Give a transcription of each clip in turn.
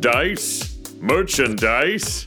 Dice? Merchandise?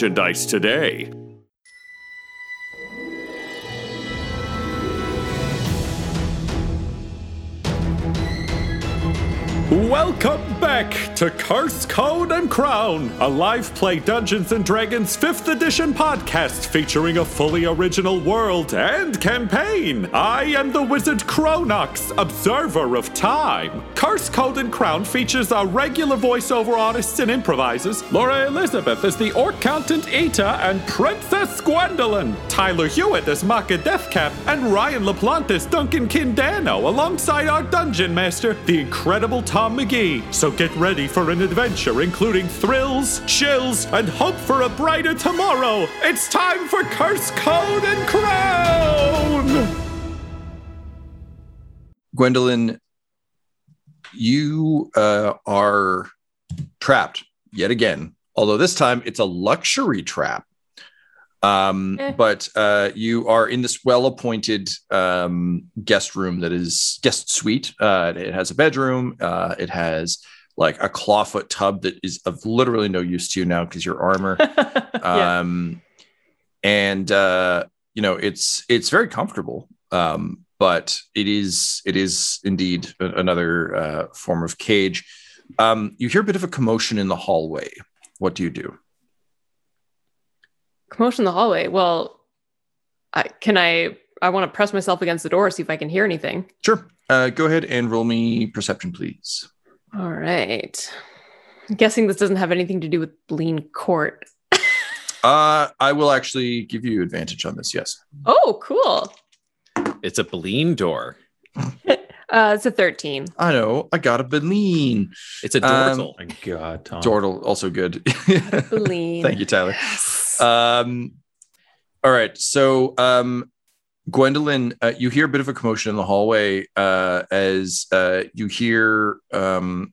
merchandise today. Welcome back to Curse Code and Crown, a live play Dungeons and Dragons 5th edition podcast featuring a fully original world and campaign. I am the wizard Cronox, observer of time. Curse Code and Crown features our regular voiceover artists and improvisers. Laura Elizabeth as the Orc Countant Eta and Princess Gwendolyn. Tyler Hewitt as Maka Deathcap and Ryan LaPlante is Duncan Kindano alongside our dungeon master, the incredible Tom McGee. So get ready for an adventure including thrills, chills, and hope for a brighter tomorrow. It's time for Curse Code and Crown! Gwendolyn, you uh, are trapped yet again, although this time it's a luxury trap. Um, Eh. But uh, you are in this well appointed um, guest room that is guest suite. Uh, it has a bedroom, uh, it has like a clawfoot tub that is of literally no use to you now because your armor. yeah. Um, and uh, you know, it's it's very comfortable. Um, but it is it is indeed a- another uh, form of cage. Um, you hear a bit of a commotion in the hallway. What do you do? Commotion in the hallway. Well, I, can I? I want to press myself against the door, see if I can hear anything. Sure. Uh, go ahead and roll me perception, please. All right. I'm guessing this doesn't have anything to do with Lean Court. Uh, I will actually give you advantage on this. Yes. Oh, cool. It's a Bleen door. Uh, it's a 13. I know. I got a Beline. It's a Um, dortal. My God, Tom. Dordle, also good. Lean. Thank you, Tyler. Um, all right. So, um, Gwendolyn, uh, you hear a bit of a commotion in the hallway uh, as uh, you hear um,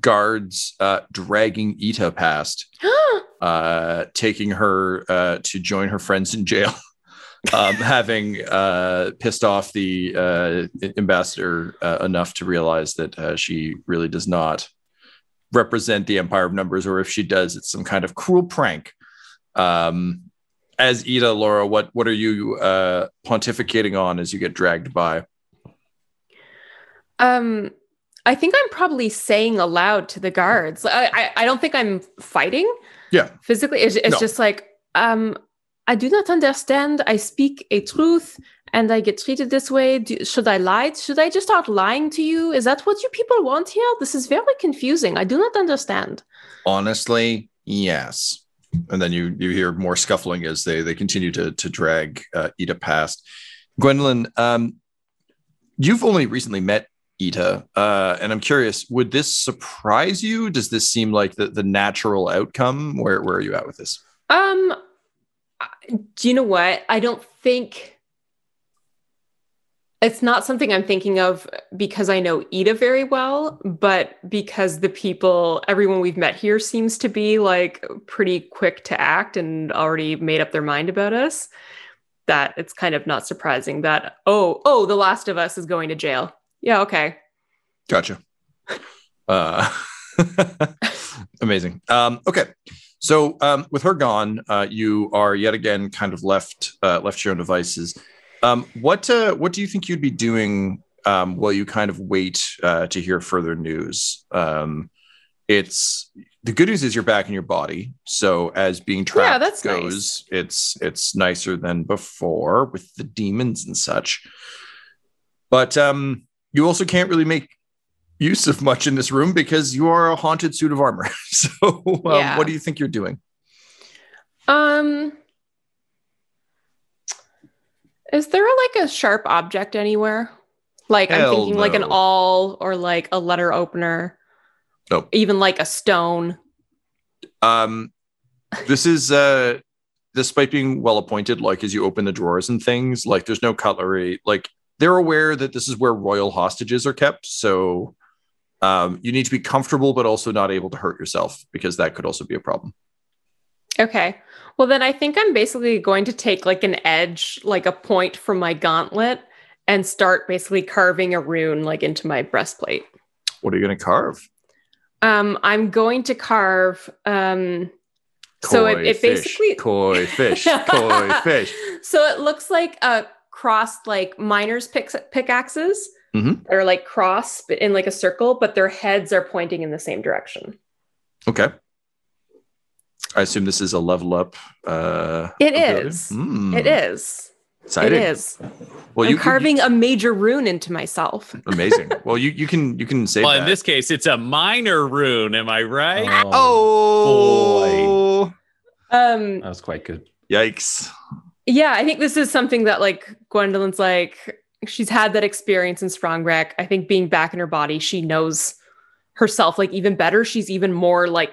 guards uh, dragging Ita past, uh, taking her uh, to join her friends in jail. um, having uh, pissed off the uh, ambassador uh, enough to realize that uh, she really does not represent the empire of numbers, or if she does, it's some kind of cruel prank. Um, as Ida, Laura, what what are you uh, pontificating on as you get dragged by? Um, I think I'm probably saying aloud to the guards. I, I, I don't think I'm fighting Yeah, physically. It's, it's No. just like, um, I do not understand. I speak a truth and I get treated this way. Do, should I lie? Should I just start lying to you? Is that what you people want here? This is very confusing. I do not understand. honestly, yes. And then you you hear more scuffling as they they continue to to drag uh, Ida past. Gwendolyn, um, you've only recently met Ita, uh, and I'm curious, would this surprise you? Does this seem like the, the natural outcome? Where where are you at with this? Um, do you know what? I don't think it's not something I'm thinking of because I know Ida very well, but because the people, everyone we've met here seems to be like pretty quick to act and already made up their mind about us. That it's kind of not surprising that, oh, oh, The Last of Us is going to jail. Yeah, okay. Gotcha. Uh, amazing. Um, okay, so um, with her gone, uh, you are yet again kind of left uh, left your own devices. Um, what uh, what do you think you'd be doing um, while you kind of wait uh, to hear further news? Um, it's the good news is you're back in your body. So as being trapped that's goes, it's it's nicer than before with the demons and such. But um, you also can't really make use of much in this room because you are a haunted suit of armor. so, um, Yeah. what do you think you're doing? Um, is there like a sharp object anywhere? Like Hell I'm thinking like an awl or like a letter opener. Nope. Even like a stone. Um, this is uh, despite being well appointed, like as you open the drawers and things, like there's no cutlery. Like they're aware that this is where royal hostages are kept. So, um, you need to be comfortable, but also not able to hurt yourself because that could also be a problem. Okay. Well, then I think I'm basically going to take like an edge, like a point from my gauntlet and start basically carving a rune like into my breastplate. What are you going to carve? Um, I'm going to carve um so it, Koi it fish, basically koi fish, koi fish. So it looks like a crossed like miners pick, pickaxes. Mhm. They're like crossed in like a circle, but their heads are pointing in the same direction. Okay. I assume this is a level up. Uh, It ability? is. Hmm, It is. Exciting. It is. Well, I'm you carving a major rune into myself. amazing. well, you you can you can say. Well, that. in this case, it's a minor rune. Am I right? oh, Um That was quite good. yikes! yeah, I think this is something that like Gwendolyn's like she's had that experience in Sprongwreck. I think being back in her body, she knows herself like even better. She's even more like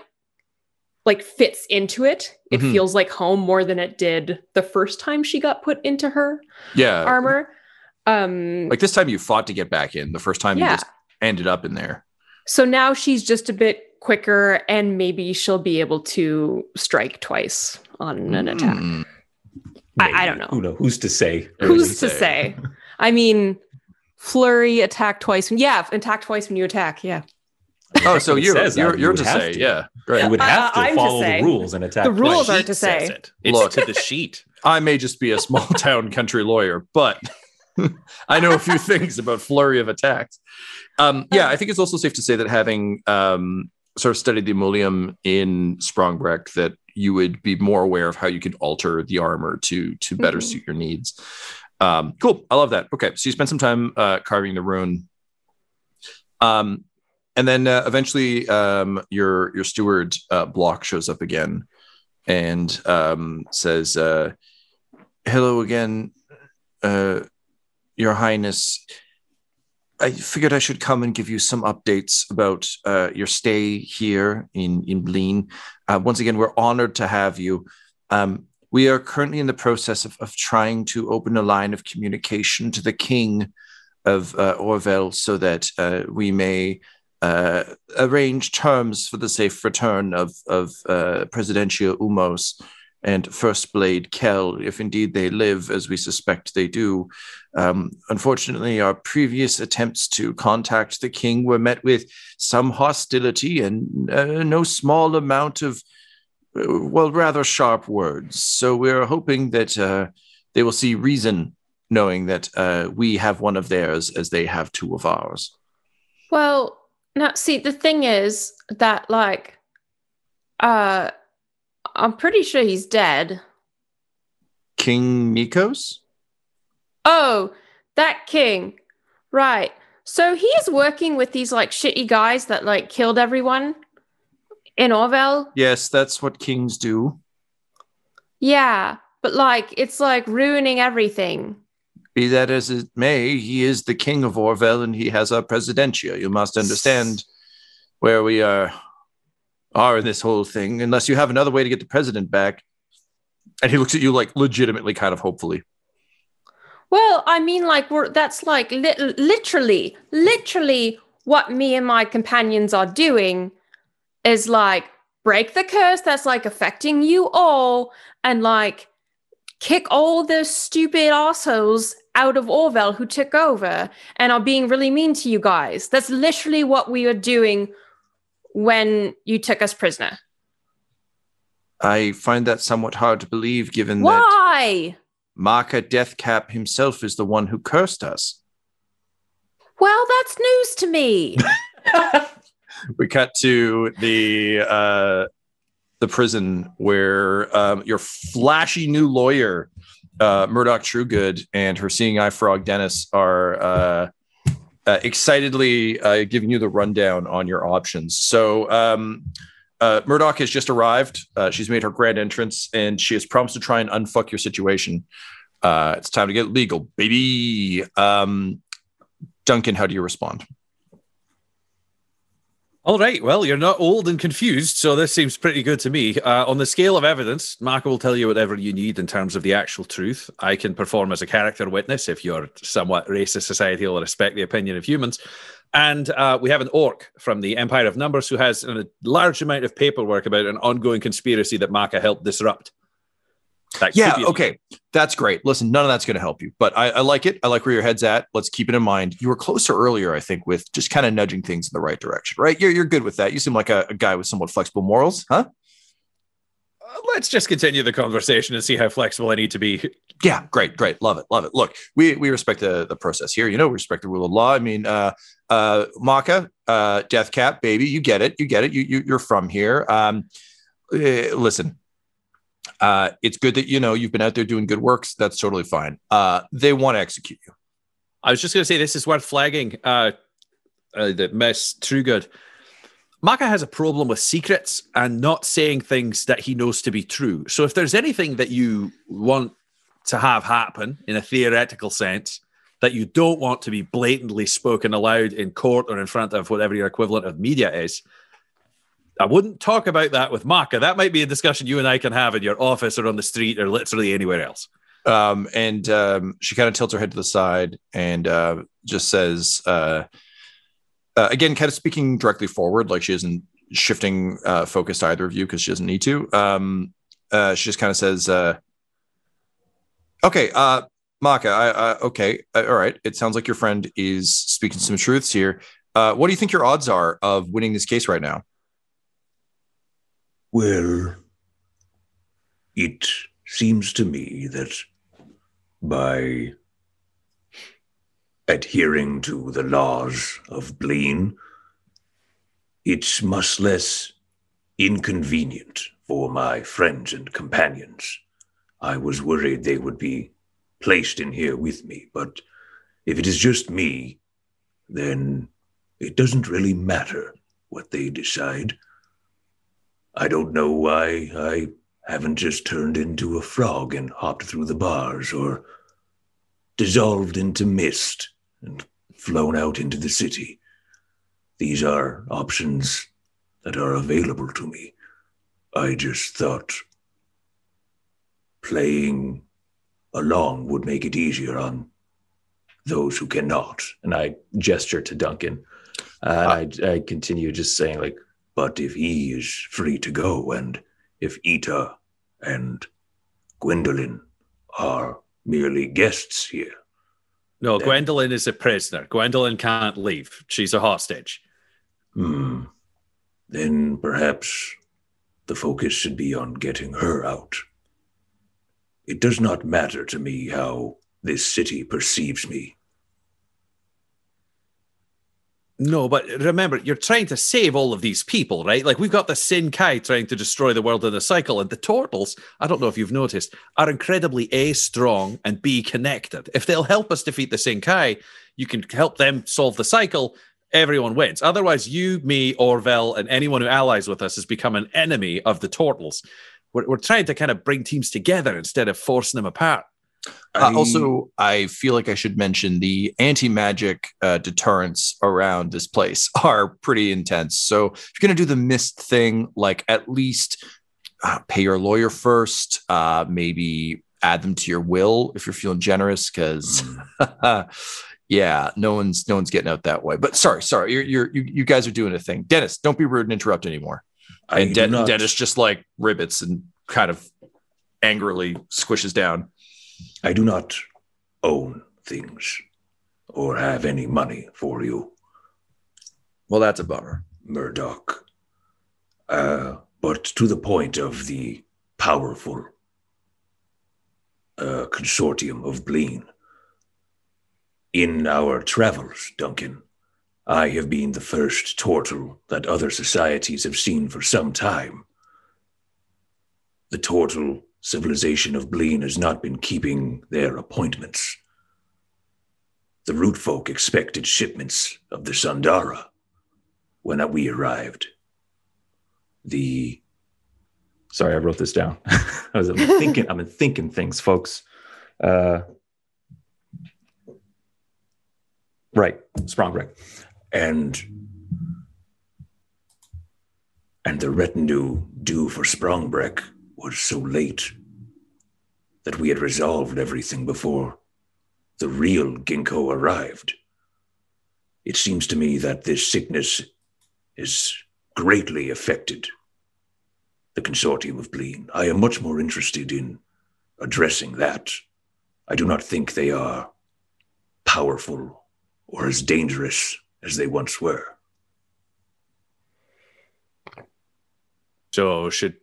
like fits into it. It Mhm. feels like home more than it did the first time she got put into her Yeah, armor. Um like this time you fought to get back in. The first time you Yeah. just ended up in there. so now she's just a bit quicker and maybe she'll be able to strike twice on an attack. Hmm. I- I don't know. Who know? Who's to say? Who's to say. say? I mean, flurry, attack twice. Yeah, attack twice when you attack. Yeah. Oh, so you're says that. you're, You you're would to have say, to. yeah, You would have Uh, to I'm to follow the rules and attack. The rules are to say. it. It's Look. to the sheet. I may just be a small town country lawyer, but I know a few things about flurry of attacks. Um, yeah, I think it's also safe to say that having um, sort of studied the Emulium in Sprongbreck, that you would be more aware of how you could alter the armor to to better Mhm. suit your needs. Um, cool, I love that. Okay, so you spent some time uh, carving the rune, um, and then uh, eventually um, your your steward uh, block shows up again and um, says, uh, "Hello again, uh, Your Highness. I figured I should come and give you some updates about uh, your stay here in in Bleen. Uh, once again, we're honored to have you. Um, we are currently in the process of, of trying to open a line of communication to the King of uh, Orvel so that we may." Uh, arrange terms for the safe return of of uh, Umos and First Blade Kel, if indeed they live, as we suspect they do. Um, unfortunately, our previous attempts to contact the king were met with some hostility and uh, no small amount of, uh, well, rather sharp words. So we're hoping that uh, they will see reason, knowing that uh, we have one of theirs as they have two of ours. Well, now see, the thing is that like uh I'm pretty sure he's dead. King Nikos? Oh, that king. Right. So he is working with these like shitty guys that like killed everyone in Orvel. Yes, that's what kings do. Yeah, but like it's like ruining everything. Be that as it may, he is the king of Orvel and he has our presidentia. You must understand where we are are in this whole thing, unless you have another way to get the president back. And he looks at you like legitimately kind of hopefully. Well, I mean, like we're that's like li- literally, literally what me and my companions are doing is like break the curse that's like affecting you all and like kick all the stupid assholes out of Orvel who took over and are being really mean to you guys. That's literally what we are doing when you took us prisoner. I find that somewhat hard to believe given that Why? Maka Deathcap himself is the one who cursed us. Well, that's news to me. we cut to the uh, the prison where um, your flashy new lawyer uh, Murdoch Truegood and her seeing eye frog Dennis are uh, uh, excitedly uh, giving you the rundown on your options. So um, uh, Murdoch has just arrived. Uh, she's made her grand entrance and she has promised to try and unfuck your situation. It's time to get legal, baby. Um, Duncan, how do you respond? All right. Well, you're not old and confused, so this seems pretty good to me. Uh, on the scale of evidence, Marco will tell you whatever you need in terms of the actual truth. I can perform as a character witness if your somewhat racist society will respect the opinion of humans. And uh, we have an orc from the Empire of Numbers who has a large amount of paperwork about an ongoing conspiracy that Maka helped disrupt. That Yeah, okay. That's great. Listen, none of that's going to help you, but I, I like it. I like where your head's at. Let's keep it in mind. You were closer earlier, I think, with just kind of nudging things in the right direction, right? You're, you're good with that. You seem like a, a guy with somewhat flexible morals, huh? Uh, Let's just continue the conversation and see how flexible I need to be. Yeah, great, great. Love it, love it. Look, we, we respect the, the process here. You know, we respect the rule of law. I mean, uh, uh, Maka, uh, Death Cap, baby, you get it. You get it. You, you, you're from here. Um, eh, listen, uh, it's good that, you know, you've been out there doing good works. That's totally fine. Uh, they want to execute you. I was just going to say this is worth flagging. Uh, uh, that Miss Truegood, Maka has a problem with secrets and not saying things that he knows to be true. So if there's anything that you want to have happen in a theoretical sense that you don't want to be blatantly spoken aloud in court or in front of whatever your equivalent of media is, I wouldn't talk about that with Maka. That might be a discussion you and I can have in your office or on the street or literally anywhere else. Um, and um, she kind of tilts her head to the side and uh, just says, uh, uh, again, kind of speaking directly forward, like she isn't shifting uh, focus to either of you because she doesn't need to. Um, uh, she just kind of says, uh, "Okay, Maka, I, I, okay, all right. It sounds like your friend is speaking some truths here. What do you think your odds are of winning this case right now?" Well, it seems to me that by adhering to the laws of Bleen, it's much less inconvenient for my friends and companions. I was worried they would be placed in here with me, but if it is just me, then it doesn't really matter what they decide. I don't know why I haven't just turned into a frog and hopped through the bars or dissolved into mist and flown out into the city. These are options that are available to me. I just thought playing along would make it easier on those who cannot. And I gesture to Duncan. Uh, I, I continue just saying, like, but if he is free to go, and if Ita and Gwendolyn are merely guests here. No, then, Gwendolyn is a prisoner. Gwendolyn can't leave. She's a hostage. Hmm. Then perhaps the focus should be on getting her out. It does not matter to me how this city perceives me. No, but remember, you're trying to save all of these people, right? Like we've got the Sin Kai trying to destroy the world in the cycle, and the turtles, I don't know if you've noticed, are incredibly A strong and B connected. If they'll help us defeat the Sin Kai, you can help them solve the cycle, everyone wins. Otherwise, you, me, Orvel, and anyone who allies with us has become an enemy of the turtles. We're, we're trying to kind of bring teams together instead of forcing them apart. Uh, also, I feel like I should mention the anti magic uh, deterrents around this place are pretty intense. So, if you're going to do the mist thing, like at least uh, pay your lawyer first, uh, maybe add them to your will if you're feeling generous, because. Mm. yeah, no one's no one's getting out that way. But sorry, sorry, you're, you're you you guys are doing a thing. Dennis, don't be rude and interrupt anymore. I and De- Dennis just like ribbits and kind of angrily squishes down. I do not own things or have any money for you. Well, that's a bummer. Murdoch. Uh, but to the point of the powerful uh, consortium of Bleen. In our travels, Duncan, I have been the first turtle that other societies have seen for some time. The turtle civilization of Bleen has not been keeping their appointments. The root folk expected shipments of the Sundara when we arrived. The sorry, I wrote this down. I was thinking, I'm thinking things, folks. Uh, right, Sprongbrick. And and the retinue due for Sprongbrick was so late that we had resolved everything before the real ginkgo arrived. It seems to me that this sickness is greatly affected the consortium of Bleen. I am much more interested in addressing that. I do not think they are powerful or as dangerous as they once were. So, should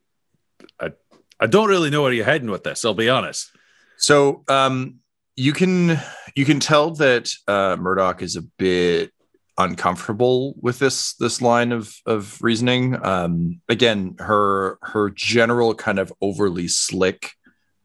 I don't really know where you're heading with this. I'll be honest. So um, you can you can tell that uh, Murdoch is a bit uncomfortable with this this line of of reasoning. Um, again, her her general kind of overly slick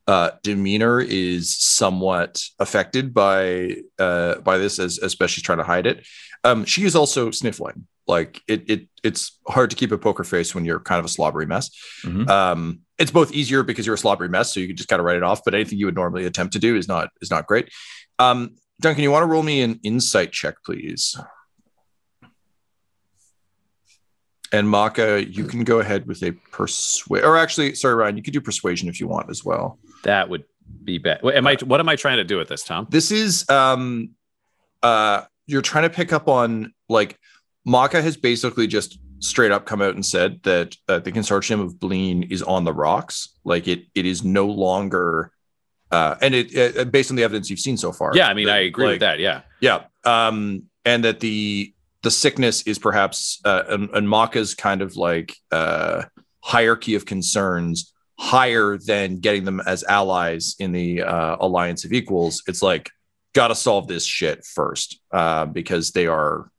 uh, demeanor is somewhat affected by uh, by this as, she's trying to hide it. Um, she is also sniffling. Like it, it it's hard to keep a poker face when you're kind of a slobbery mess. Mm-hmm. Um, it's both easier because you're a slobbery mess, so you can just kind of write it off. But anything you would normally attempt to do is not is not great. Um, Duncan, you want to roll me an insight check, please? And Maka, you can go ahead with a persuade. Or actually, sorry, Ryan, you could do persuasion if you want as well. That would be bad. Am I? What am I trying to do with this, Tom? This is um, uh, you're trying to pick up on like Maka has basically just straight up come out and said that uh, the consortium of Bleen is on the rocks. Like it, it is no longer, uh, and it uh, based on the evidence you've seen so far. Yeah, I mean, that, I agree like, with that. Yeah, yeah, um, and that the the sickness is perhaps uh, and, and Maka's kind of like uh, hierarchy of concerns higher than getting them as allies in the uh, alliance of equals. It's like got to solve this shit first uh, because they are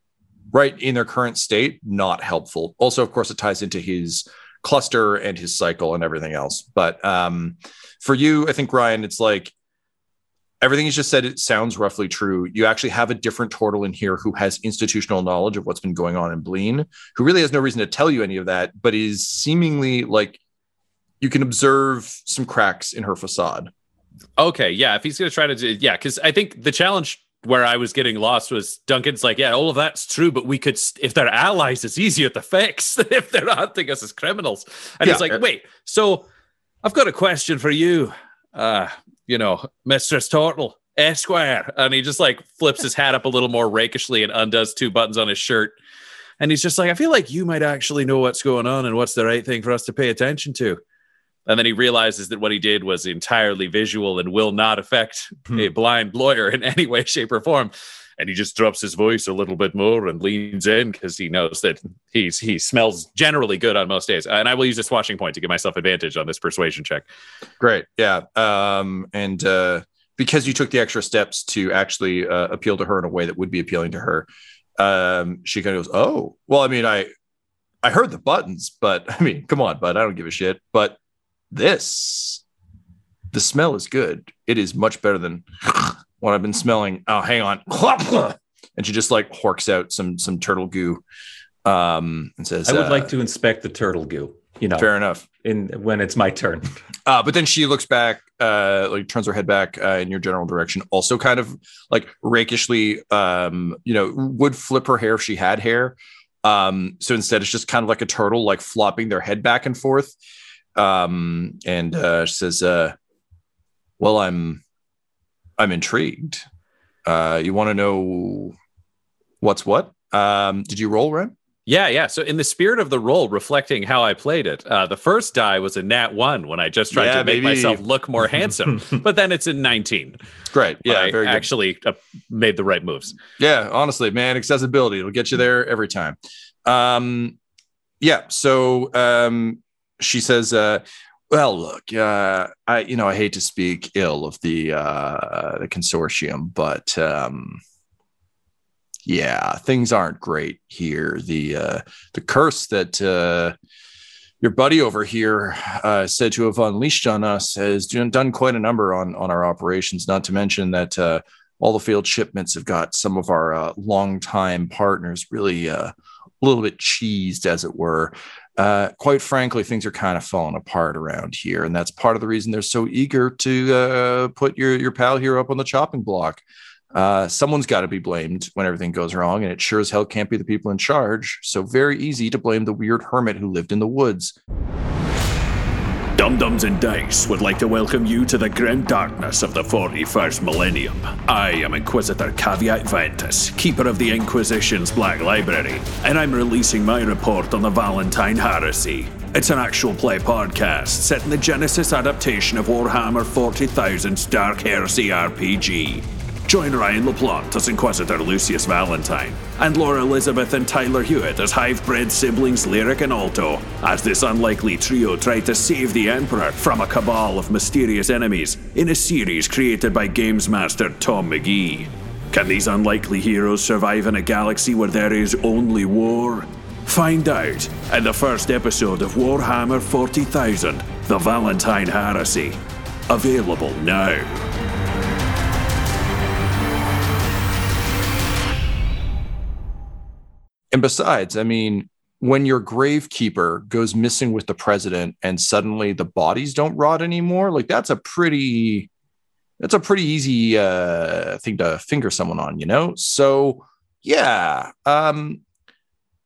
right in their current state not helpful. Also, of course, it ties into his cluster and his cycle and everything else. But um, for you, I think Ryan, it's like everything he's just said. It sounds roughly true. You actually have a different turtle in here who has institutional knowledge of what's been going on in Bleen, who really has no reason to tell you any of that, but is seemingly like you can observe some cracks in her facade. Okay, yeah. If he's going to try to do, yeah, because I think the challenge where I was getting lost was Duncan's like, yeah, all of that's true, but we could, if they're allies, it's easier to fix than if they're hunting us as criminals. And Yeah. he's like, wait, so I've got a question for you, uh, you know, Mistress Turtle, Esquire. And he just like flips his hat up a little more rakishly and undoes two buttons on his shirt. And he's just like, I feel like you might actually know what's going on and what's the right thing for us to pay attention to. And then he realizes that what he did was entirely visual and will not affect a blind lawyer in any way, shape, or form. And he just drops his voice a little bit more and leans in because he knows that he's he smells generally good on most days. And I will use this watching point to give myself advantage on this persuasion check. Great. Yeah. Um, and uh, because you took the extra steps to actually uh, appeal to her in a way that would be appealing to her, um, she kind of goes, "Oh, well, I mean, I, I heard the buttons, but I mean, come on, bud, I don't give a shit. But this, the smell is good. It is much better than what I've been smelling. Oh, hang on." And she just like horks out some some turtle goo, um, and says, I would uh, like to inspect the turtle goo. You know, Fair enough. in when it's my turn. Uh, but then she looks back, uh, like turns her head back uh, in your general direction, also kind of like rakishly, um, you know, would flip her hair if she had hair. Um, so instead, it's just kind of like a turtle, like flopping their head back and forth. Um, and uh, she says, uh, "Well, I'm, I'm intrigued. Uh, you want to know what's what? Um, did you roll, Ren? Yeah, yeah. So in the spirit of the role, reflecting how I played it, uh, the first die was a nat one when I just tried Yeah, to make baby. myself look more handsome. but then it's a 19. Great. Yeah, I very good. actually uh, made the right moves. Yeah, honestly, man, accessibility it'll get you there every time. Um, yeah, so um, she says, uh, "Well, look, uh, I you know I hate to speak ill of the uh, the consortium, but um, yeah, things aren't great here. The uh, the curse that." Uh, your buddy over here uh, said to have unleashed on us has done quite a number on on our operations. Not to mention that uh, all the field shipments have got some of our uh, longtime partners really uh, a little bit cheesed, as it were. Uh, quite frankly, things are kind of falling apart around here, and that's part of the reason they're so eager to uh, put your your pal here up on the chopping block. Uh, someone's got to be blamed when everything goes wrong, and it sure as hell can't be the people in charge. So very easy to blame the weird hermit who lived in the woods. Dumb Dumbs and Dice would like to welcome you to the grim darkness of the 41st millennium. I am Inquisitor Caveat Ventus, keeper of the Inquisition's Black Library, and I'm releasing my report on the Valentine Heresy. It's an actual play podcast set in the Genesis adaptation of Warhammer 40,000's Dark Heresy RPG. Join Ryan LaPlante as Inquisitor Lucius Valentine, and Laura Elizabeth and Tyler Hewitt as hive-bred siblings Lyric and Alto, as this unlikely trio try to save the Emperor from a cabal of mysterious enemies in a series created by games master Tom McGee. Can these unlikely heroes survive in a galaxy where there is only war? Find out in the first episode of Warhammer 40,000 The Valentine Heresy. Available now. And besides, I mean, when your gravekeeper goes missing with the president and suddenly the bodies don't rot anymore, like that's a pretty that's a pretty easy uh thing to finger someone on, you know? So yeah, um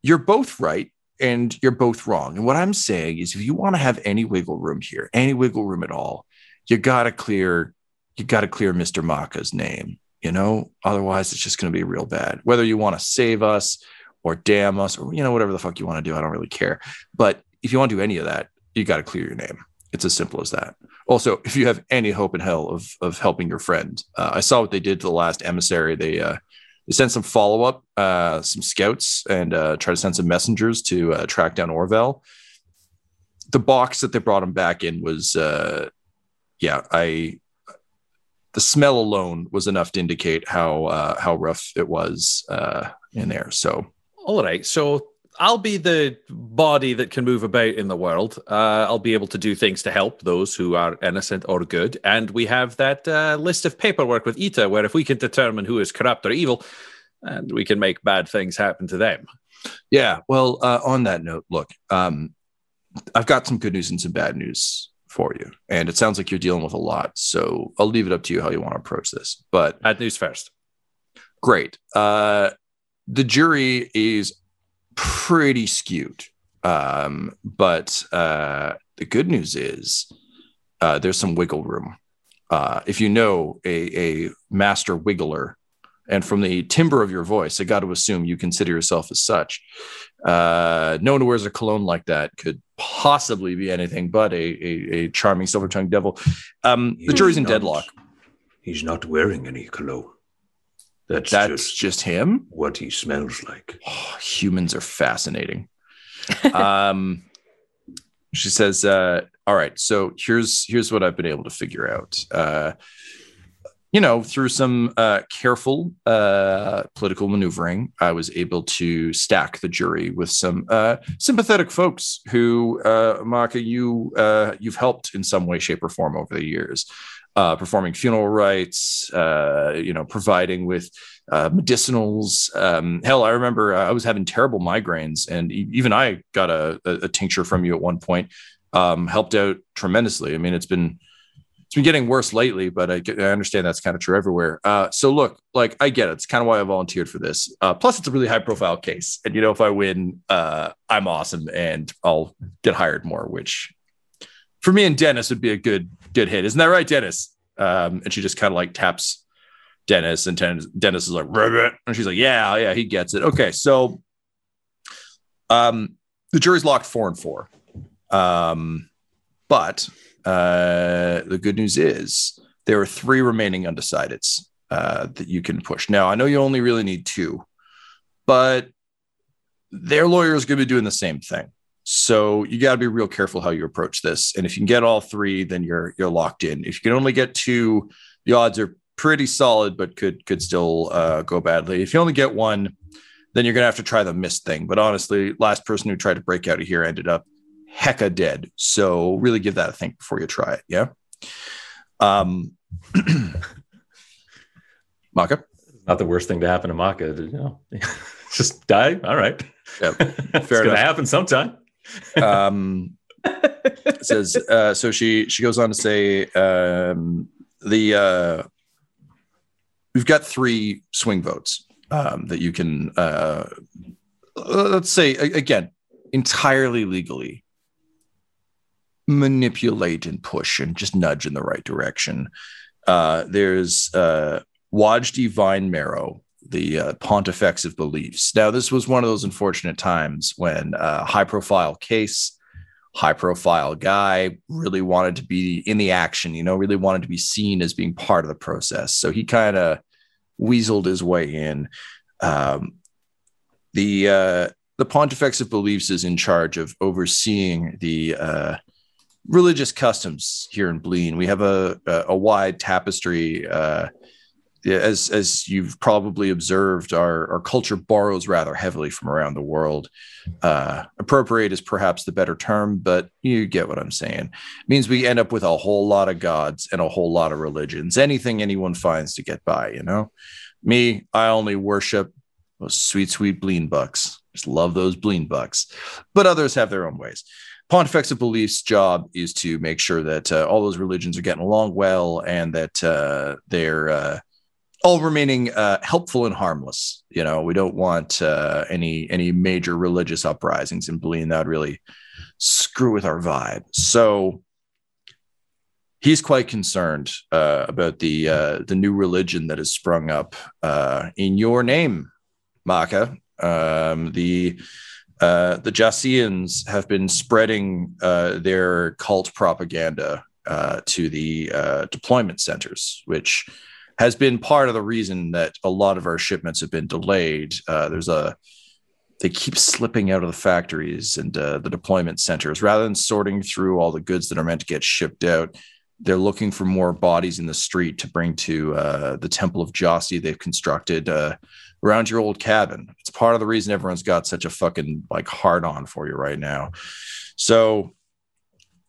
you're both right and you're both wrong. And what I'm saying is if you want to have any wiggle room here, any wiggle room at all, you gotta clear you gotta clear Mr. Maka's name, you know? Otherwise it's just gonna be real bad. Whether you want to save us or damn us or you know whatever the fuck you want to do i don't really care but if you want to do any of that you got to clear your name it's as simple as that also if you have any hope in hell of of helping your friend uh, i saw what they did to the last emissary they uh they sent some follow-up uh some scouts and uh try to send some messengers to uh, track down orvel the box that they brought him back in was, uh, yeah, I. The smell alone was enough to indicate how how rough it was in there. So, all right. So I'll be the body that can move about in the world. Uh, I'll be able to do things to help those who are innocent or good. And we have that uh, list of paperwork with Ita, where if we can determine who is corrupt or evil, and we can make bad things happen to them. Yeah. Well, uh, on that note, look, um, I've got some good news and some bad news for you. And it sounds like you're dealing with a lot. So I'll leave it up to you how you want to approach this. But bad news first. Great. Uh, the jury is pretty skewed. Um, but uh, the good news is uh, there's some wiggle room. Uh, if you know a, a master wiggler, and from the timbre of your voice, I got to assume you consider yourself as such. Uh, no one who wears a cologne like that could possibly be anything but a, a, a charming silver tongued devil. Um, the jury's in deadlock. He's not wearing any cologne. That's, That's just, just him. what he smells like. Oh, humans are fascinating. um, she says, uh, "All right, so here's here's what I've been able to figure out. Uh, you know, through some uh, careful uh, political maneuvering, I was able to stack the jury with some uh, sympathetic folks who, uh, Maka, you uh, you've helped in some way, shape, or form over the years." Uh, performing funeral rites, uh, you know, providing with uh, medicinals. Um, hell, I remember uh, I was having terrible migraines, and even I got a, a, a tincture from you at one point. Um, helped out tremendously. I mean, it's been it's been getting worse lately, but I, I understand that's kind of true everywhere. Uh, so look, like I get it. It's kind of why I volunteered for this. Uh, plus, it's a really high profile case, and you know, if I win, I'm awesome, and I'll get hired more. Which for me and Dennis would be a good good hit, isn't that right, Dennis? Um, and she just kind of like taps Dennis, and Dennis, Dennis is like, "Ribbit," and she's like, "Yeah, yeah, he gets it." Okay, so um, the jury's locked four and four, um, but uh, the good news is there are three remaining undecideds uh, that you can push. Now, I know you only really need two, but their lawyer is going to be doing the same thing. So you got to be real careful how you approach this. And if you can get all three, then you're you're locked in. If you can only get two, the odds are pretty solid, but could could still uh, go badly. If you only get one, then you're gonna have to try the mist thing. But honestly, last person who tried to break out of here ended up hecka dead. So really give that a think before you try it. Yeah. Um, Maka. Not the worst thing to happen to Maka. You know, just die. All right. Yep. it's Fair gonna happen sometime. Um, says uh, so she she goes on to say um, the uh, we've got three swing votes um, that you can uh, let's say again entirely legally manipulate and push and just nudge in the right direction. Uh, there's uh, Wajdi Vine Marrow, the uh, Pontifex of Beliefs. Now, this was one of those unfortunate times when a high profile case, high profile guy really wanted to be in the action, you know, really wanted to be seen as being part of the process. So he kind of weaseled his way in. Um, the uh, the Pontifex of Beliefs is in charge of overseeing the uh, religious customs here in Bleen. We have a a, a wide tapestry. Uh, as as you've probably observed, our our culture borrows rather heavily from around the world. Uh, appropriate is perhaps the better term, but you get what I'm saying. It means we end up with a whole lot of gods and a whole lot of religions. Anything anyone finds to get by, you know. Me, I only worship those sweet, sweet bleen bucks. Just love those bleen bucks. But others have their own ways. Pontifex of Belief's job is to make sure that uh, all those religions are getting along well and that uh, they're uh, all remaining uh, helpful and harmless. You know, we don't want uh, any any major religious uprisings in Bleen that would really screw with our vibe. So he's quite concerned uh, about the uh, the new religion that has sprung up uh, in your name, Maka. Um, the uh, the Jassians have been spreading their cult propaganda to the uh, deployment centers, which has been part of the reason that a lot of our shipments have been delayed. Uh, there's a they keep slipping out of the factories and uh, the deployment centers rather than sorting through all the goods that are meant to get shipped out. They're looking for more bodies in the street to bring to uh, the Temple of Jossi they've constructed uh, around your old cabin. It's part of the reason everyone's got such a fucking like hard on for you right now. So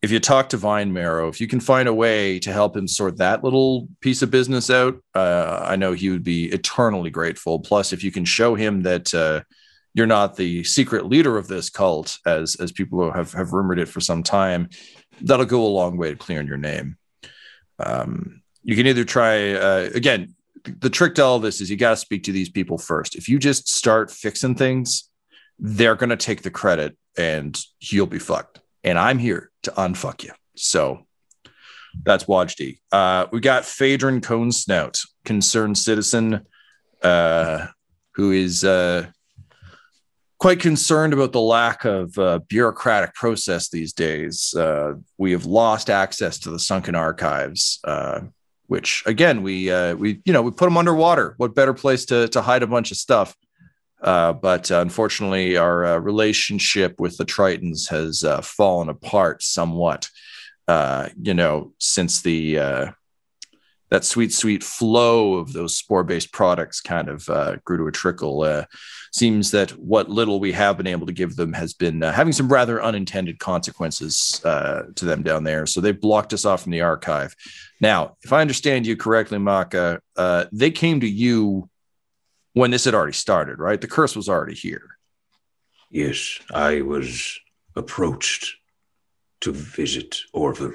if you talk to Vine Marrow, if you can find a way to help him sort that little piece of business out, uh, I know he would be eternally grateful. Plus, if you can show him that uh, you're not the secret leader of this cult, as as people have have rumored it for some time, that'll go a long way to clearing your name. Um, you can either try uh, again. The trick to all this is you got to speak to these people first. If you just start fixing things, they're going to take the credit and you'll be fucked. And I'm here to unfuck you. So that's Wajdi. Uh, we got Phaedron Cone Snout, concerned citizen, uh, who is uh, quite concerned about the lack of uh, bureaucratic process these days. Uh, we have lost access to the sunken archives, uh, which again we uh, we you know we put them underwater. What better place to to hide a bunch of stuff? Uh, but uh, unfortunately, our relationship with the Tritons has fallen apart somewhat. you know, since the that sweet, sweet flow of those spore-based products kind of grew to a trickle seems that what little we have been able to give them has been uh, having some rather unintended consequences uh, to them down there. So they've blocked us off from the archive. Now, if I understand you correctly, Maka, uh, they came to you when this had already started, right? The curse was already here. Yes, I was approached to visit Orvel.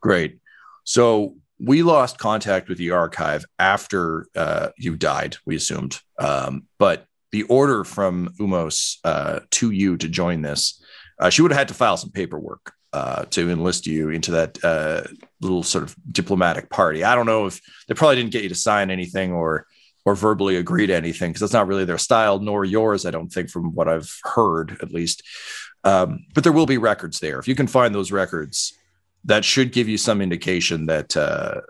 Great. So we lost contact with the archive after uh, you died, we assumed. Um, but the order from Umos uh, to you to join this, uh, she would have had to file some paperwork uh, to enlist you into that uh, little sort of diplomatic party. I don't know if they probably didn't get you to sign anything or or verbally agree to anything because that's not really their style, nor yours. I don't think, from what I've heard at least. Um, but there will be records there. If you can find those records, that should give you some indication that uh,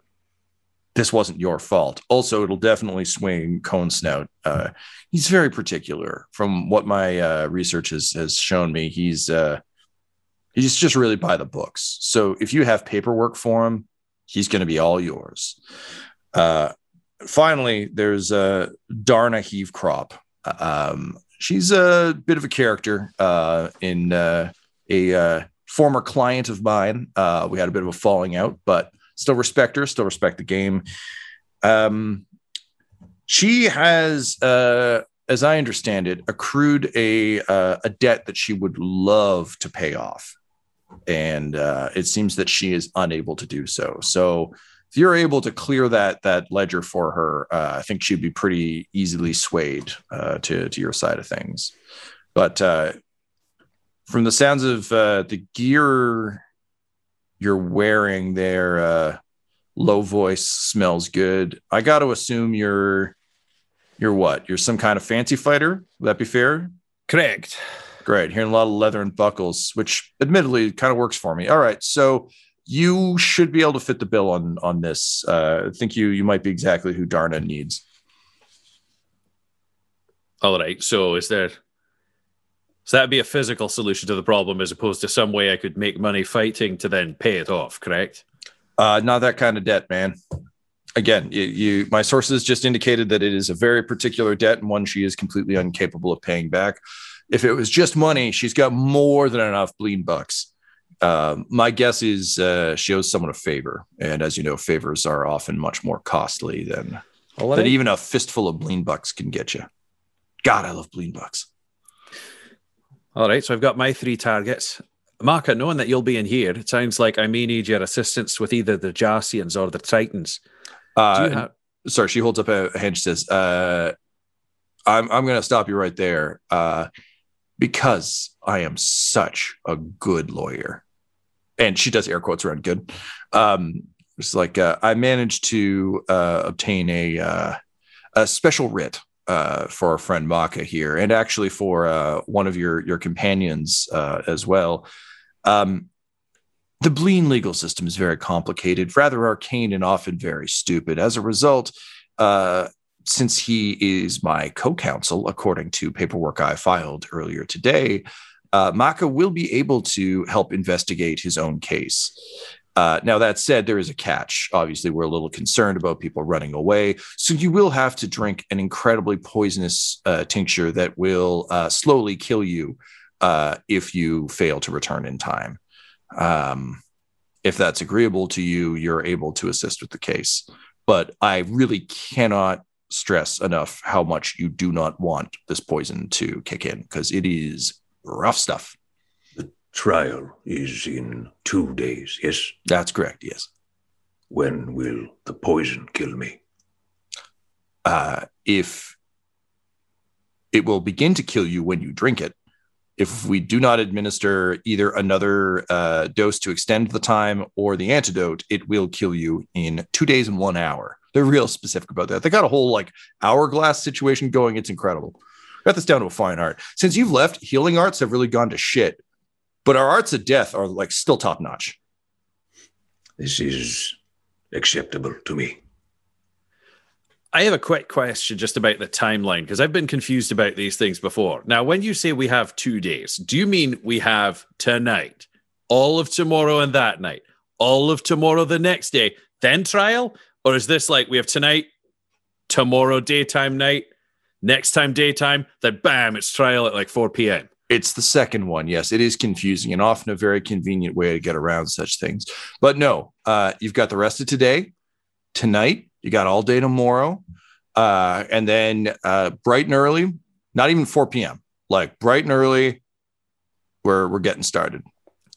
this wasn't your fault. Also, it'll definitely swing Cone Snout. Uh, he's very particular. From what my uh, research has has shown me, he's uh, he's just really by the books. So if you have paperwork for him, he's going to be all yours. Uh, finally, there's uh, Darna Heavecrop. Um, she's a bit of a character uh, in uh, a uh, former client of mine. Uh, we had a bit of a falling out, but still respect her, still respect the game. Um, she has, uh, as I understand it, accrued a a debt that she would love to pay off, and uh, it seems that she is unable to do so. So, if you're able to clear that that ledger for her, uh, I think she'd be pretty easily swayed uh, to to your side of things. But uh, from the sounds of uh, the gear you're wearing there, uh, low voice smells good. I got to assume you're you're what? You're some kind of fancy fighter. Would that be fair? Correct. Great. Hearing a lot of leather and buckles, which admittedly kind of works for me. All right, so you should be able to fit the bill on on this. Uh, I think you you might be exactly who Darna needs. All right. So is there so that'd be a physical solution to the problem as opposed to some way I could make money fighting to then pay it off, correct? Uh, not that kind of debt, man. Again, you, you, my sources just indicated that it is a very particular debt and one she is completely incapable of paying back. If it was just money, she's got more than enough bleen bucks. Uh, my guess is uh, she owes someone a favor, and as you know, favors are often much more costly than well, that. Even a fistful of bleen bucks can get you. God, I love bleen bucks. All right, so I've got my three targets. Maka, knowing that you'll be in here, it sounds like I may need your assistance with either the Jossians or the Tritons. Uh, sorry, she holds up a hand. She says, uh, "I'm I'm going to stop you right there uh, because I am such a good lawyer." And she does air quotes around good. Um, it's like uh, I managed to uh, obtain a uh, a special writ uh, for our friend Maka here, and actually for uh, one of your your companions uh, as well. Um, the Bleen legal system is very complicated, rather arcane, and often very stupid. As a result, since he is my co-counsel, according to paperwork I filed earlier today, uh, Maka will be able to help investigate his own case. Uh, now, that said, there is a catch. Obviously, we're a little concerned about people running away. So, you will have to drink an incredibly poisonous uh, tincture that will uh, slowly kill you uh, if you fail to return in time. Um, if that's agreeable to you, you're able to assist with the case. But I really cannot stress enough how much you do not want this poison to kick in because it is rough stuff. The trial is in two days, yes? That's correct, yes. When will the poison kill me? Uh, if it will begin to kill you when you drink it, if we do not administer either another uh, dose to extend the time or the antidote, it will kill you in two days and one hour. They're real specific about that. They got a whole like hourglass situation going. It's incredible. Got this down to a fine art. Since you've left, healing arts have really gone to shit, but our arts of death are like still top notch. This is acceptable to me. I have a quick question just about the timeline because I've been confused about these things before. Now, when you say we have two days, do you mean we have tonight, all of tomorrow and that night, all of tomorrow the next day, then trial? Or is this like we have tonight, tomorrow daytime, night, next time daytime, then bam, it's trial at like 4 p.m.? It's the second one. Yes, it is confusing and often a very convenient way to get around such things. But no, uh, you've got the rest of today, tonight, you got all day tomorrow. Uh, and then uh, bright and early, not even 4 p.m., like bright and early, we're, we're getting started.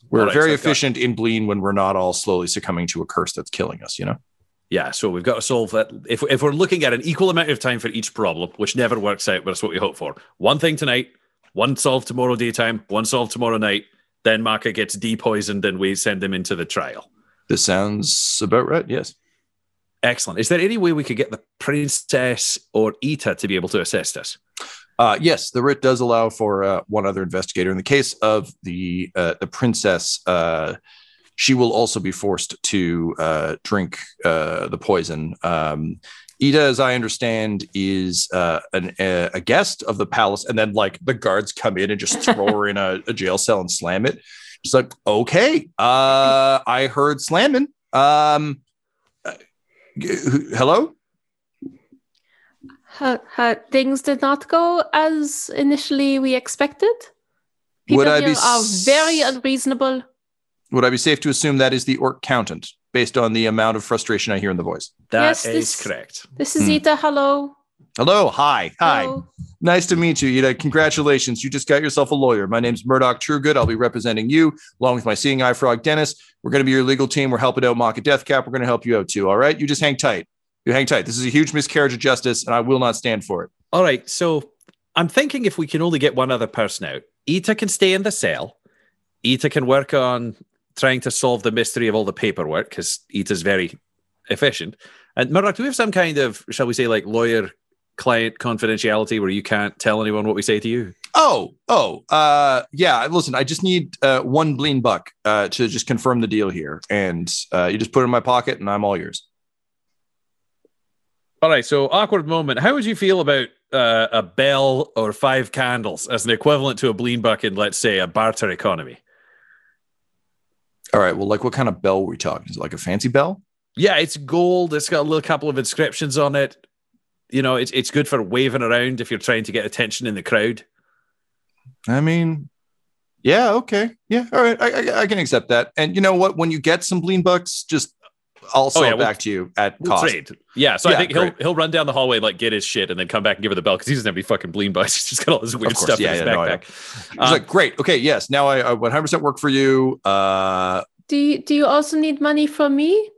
We're right, very so got- efficient in Bleen when we're not all slowly succumbing to a curse that's killing us, you know? Yeah, so we've got to solve that. If, if we're looking at an equal amount of time for each problem, which never works out, but that's what we hope for. One thing tonight, one solved tomorrow daytime, one solved tomorrow night. Then Maka gets depoisoned and we send him into the trial. This sounds about right. Yes. Excellent. Is there any way we could get the princess or Ita to be able to assist us? Uh, yes, the writ does allow for uh, one other investigator. In the case of the uh, the princess, uh, she will also be forced to uh, drink uh, the poison. Um, Ida, as I understand, is uh, an, a, a guest of the palace, and then like the guards come in and just throw her in a, a jail cell and slam it. It's like, okay, uh, I heard slamming. Um, uh, hello. Ha, ha, things did not go as initially we expected. People Would I be are very unreasonable. Would I be safe to assume that is the orc countant based on the amount of frustration I hear in the voice? That Yes, is this- correct. This is Hmm. Ita. Hello. Hello, hi, hi. Hello. Nice to meet you, Ida. Congratulations. You just got yourself a lawyer. My name's Murdoch Truegood. I'll be representing you along with my seeing eye frog Dennis. We're going to be your legal team. We're helping out Maka Death Cap. We're going to help you out too. All right. You just hang tight. You hang tight. This is a huge miscarriage of justice, and I will not stand for it. All right. So I'm thinking if we can only get one other person out, Ita can stay in the cell. Ita can work on trying to solve the mystery of all the paperwork because Ita's very efficient. And Murdoch, do we have some kind of, shall we say, like lawyer client confidentiality where you can't tell anyone what we say to you? Oh, oh, uh, yeah. Listen, I just need uh, one bleen buck uh, to just confirm the deal here, and uh, you just put it in my pocket, and I'm all yours. All right. So awkward moment. How would you feel about uh, a bell or five candles as an equivalent to a bleen buck in, let's say, a barter economy? All right. Well, like, what kind of bell were we talking? Is it like a fancy bell? Yeah, it's gold. It's got a little couple of inscriptions on it. You know, it's it's good for waving around if you're trying to get attention in the crowd. I mean, yeah, okay, yeah, all right, I, I, I can accept that. And you know what? When you get some bleen bucks, just I'll sell Oh, yeah, it we'll- back to you at We'll cost. trade. Yeah, so I Yeah, think he'll he'll run down the hallway like get his shit and then come back and give her the bell because he doesn't have any fucking bleen bucks. He's just got all this weird stuff yeah, in his yeah, no, I know. backpack. It's Uh, like great, okay, yes. Now I, I 100% work for you. Uh, Do you, do you also need money from me?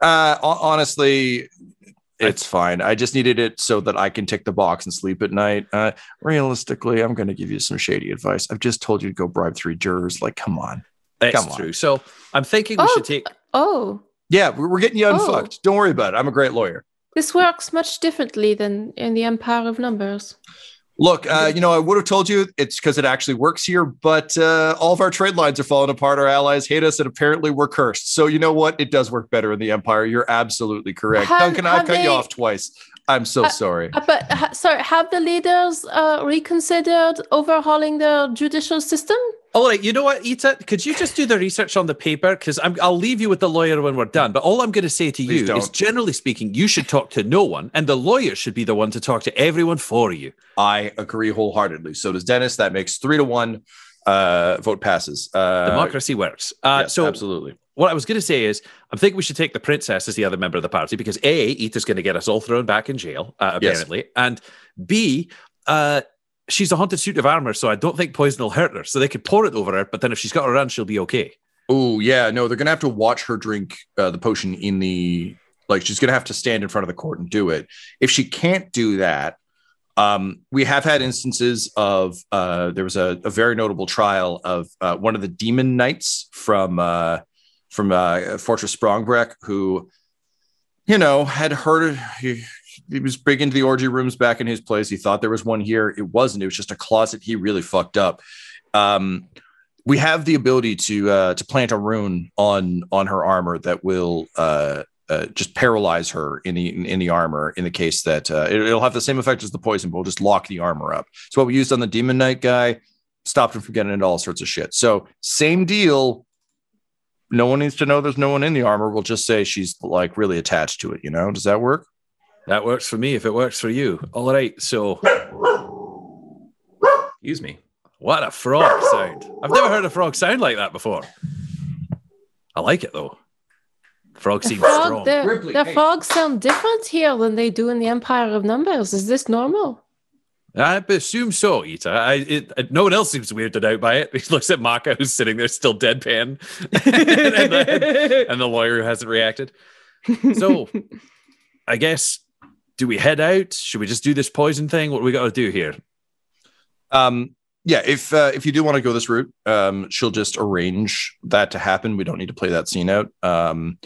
uh, honestly, it's fine. I just needed it so that I can tick the box and sleep at night. Uh, realistically, I'm going to give you some shady advice. I've just told you to go bribe three jurors. Like, come on. That's Come on. true. So I'm thinking we Oh. should take. Oh, Yeah, we're, getting you Oh. unfucked. Don't worry about it. I'm a great lawyer. this works much differently than in the Empire of Numbers. Look, uh, you know, I would have told you it's because it actually works here, but uh, all of our trade lines are falling apart. Our allies hate us, and apparently we're cursed. So you know what? It does work better in the Empire. You're absolutely correct, Have- Duncan. I've have cut you off twice. I'm so sorry. Uh, but ha- sorry, have the leaders uh, reconsidered overhauling their judicial system? All right, you know what, Ita? Could you just do the research on the paper? Because I'll leave you with the lawyer when we're done. But all I'm going to say to Please you don't. is, generally speaking, you should talk to no one, and the lawyer should be the one to talk to everyone for you. I agree wholeheartedly. So does Dennis. That makes three to one. Uh, vote passes. Uh, Democracy works. Uh, yes, so absolutely. what I was going to say is, I think we should take the princess as the other member of the party because A, Etha's going to get us all thrown back in jail, uh, Yes. apparently. And B, uh, she's a haunted suit of armor, so I don't think poison will hurt her. So they could pour it over her, but then if she's got her run, she'll be okay. Oh yeah, no, they're gonna have to watch her drink uh, the potion in the like. She's gonna have to stand in front of the court and do it. If she can't do that, um, we have had instances of uh, there was a, a very notable trial of uh, one of the demon knights from uh, from uh, Fortress Sprongbreck who, you know, had heard he, he was big into the orgy rooms back in his place. He thought there was one here. It wasn't. It was just a closet. He really fucked up. Um, we have the ability to uh, to plant a rune on on her armor that will uh, uh, just paralyze her in the in, the armor in the case that uh, it, will have the same effect as the poison, but we'll just lock the armor up. So what we used on the demon knight guy stopped him from getting into all sorts of shit. So same deal. No one needs to know there's no one in the armor. We'll just say she's like really attached to it. You know, does that work? That works for me if it works for you. All right. So, Excuse me. what a frog sound. I've never heard a frog sound like that before. I like it though. Frog The frog, strong. the, Ripley, the hey. frogs sound different here than they do in the Empire of Numbers. Is this normal? I assume so, Ita. I, it, it- no one else seems weirded out by it. He looks at Maka, who's sitting there still deadpan, and, the, and the lawyer who hasn't reacted. So, I guess, do we head out? Should we just do this poison thing? What do we got to do here? Um, yeah, if uh, if you do want to go this route, um, she'll just arrange that to happen. We don't need to play that scene out. Um,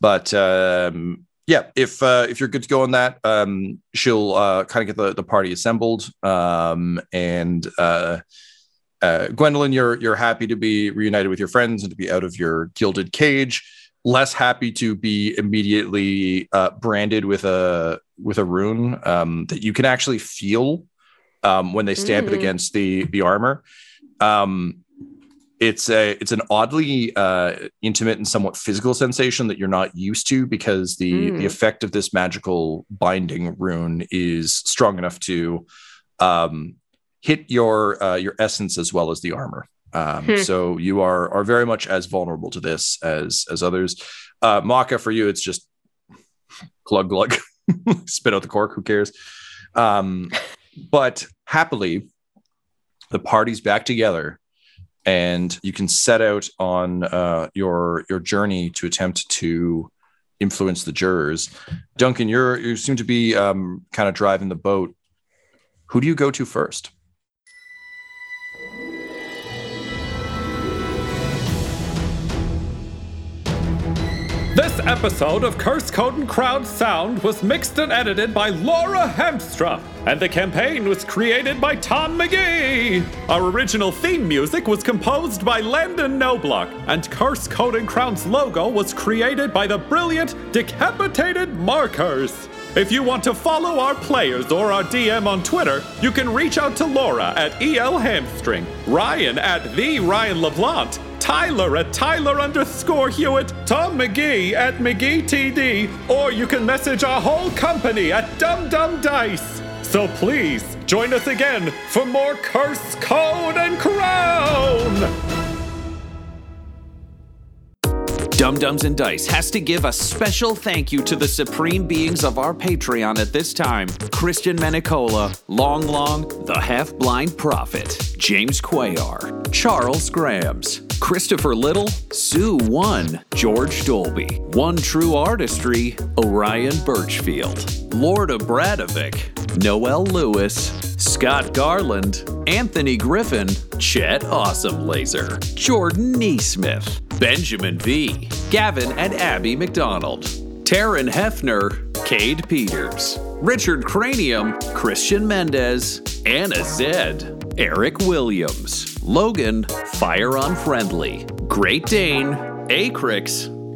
but um, yeah, if uh, if you're good to go on that, um, she'll uh, kind of get the, the party assembled. Um, and uh, uh, Gwendolyn, you're you're happy to be reunited with your friends and to be out of your gilded cage. Less happy to be immediately uh, branded with a with a rune um, that you can actually feel um, when they stamp it Mm. against the the armor. Um, it's a it's an oddly uh, intimate and somewhat physical sensation that you're not used to because the Mm. the effect of this magical binding rune is strong enough to um, hit your uh, your essence as well as the armor. Um, Hmm. So you are are very much as vulnerable to this as as others. Uh, Maka for you, it's just glug glug, spit out the cork. Who cares? Um, but happily, the party's back together, and you can set out on uh, your your journey to attempt to influence the jurors. Duncan, you're you seem to be um, kind of driving the boat. Who do you go to first? This episode of Curse Code and Crowd Sound was mixed and edited by Laura Hemstra, and the campaign was created by Tom McGee. Our original theme music was composed by Landon Noblock, and Curse Code and Crown's logo was created by the brilliant Decapitated Markers. If you want to follow our players or our DM on Twitter, you can reach out to Laura at EL Hamstring, Ryan at the Ryan LeBlanc, Tyler at Tyler underscore Hewitt, Tom McGee at McGee TD, or you can message our whole company at Dumb Dumb Dice. So please join us again for more Curse Code and Crown! Dumb Dumbs and Dice has to give a special thank you to the supreme beings of our Patreon at this time. Christian Menicola, Long Long, the Half Blind Prophet, James Quayar, Charles Grams, Christopher Little, Sue One, George Dolby, One True Artistry, Orion Birchfield, Lord of Bradovic, Noel Lewis, Scott Garland, Anthony Griffin, Chet Awesome Laser, Jordan Neesmith, Benjamin V, Gavin and Abby McDonald, Taryn Hefner, Cade Peters, Richard Cranium, Christian Mendez, Anna Zed, Eric Williams, Logan, Fire Unfriendly, Great Dane, Acrix,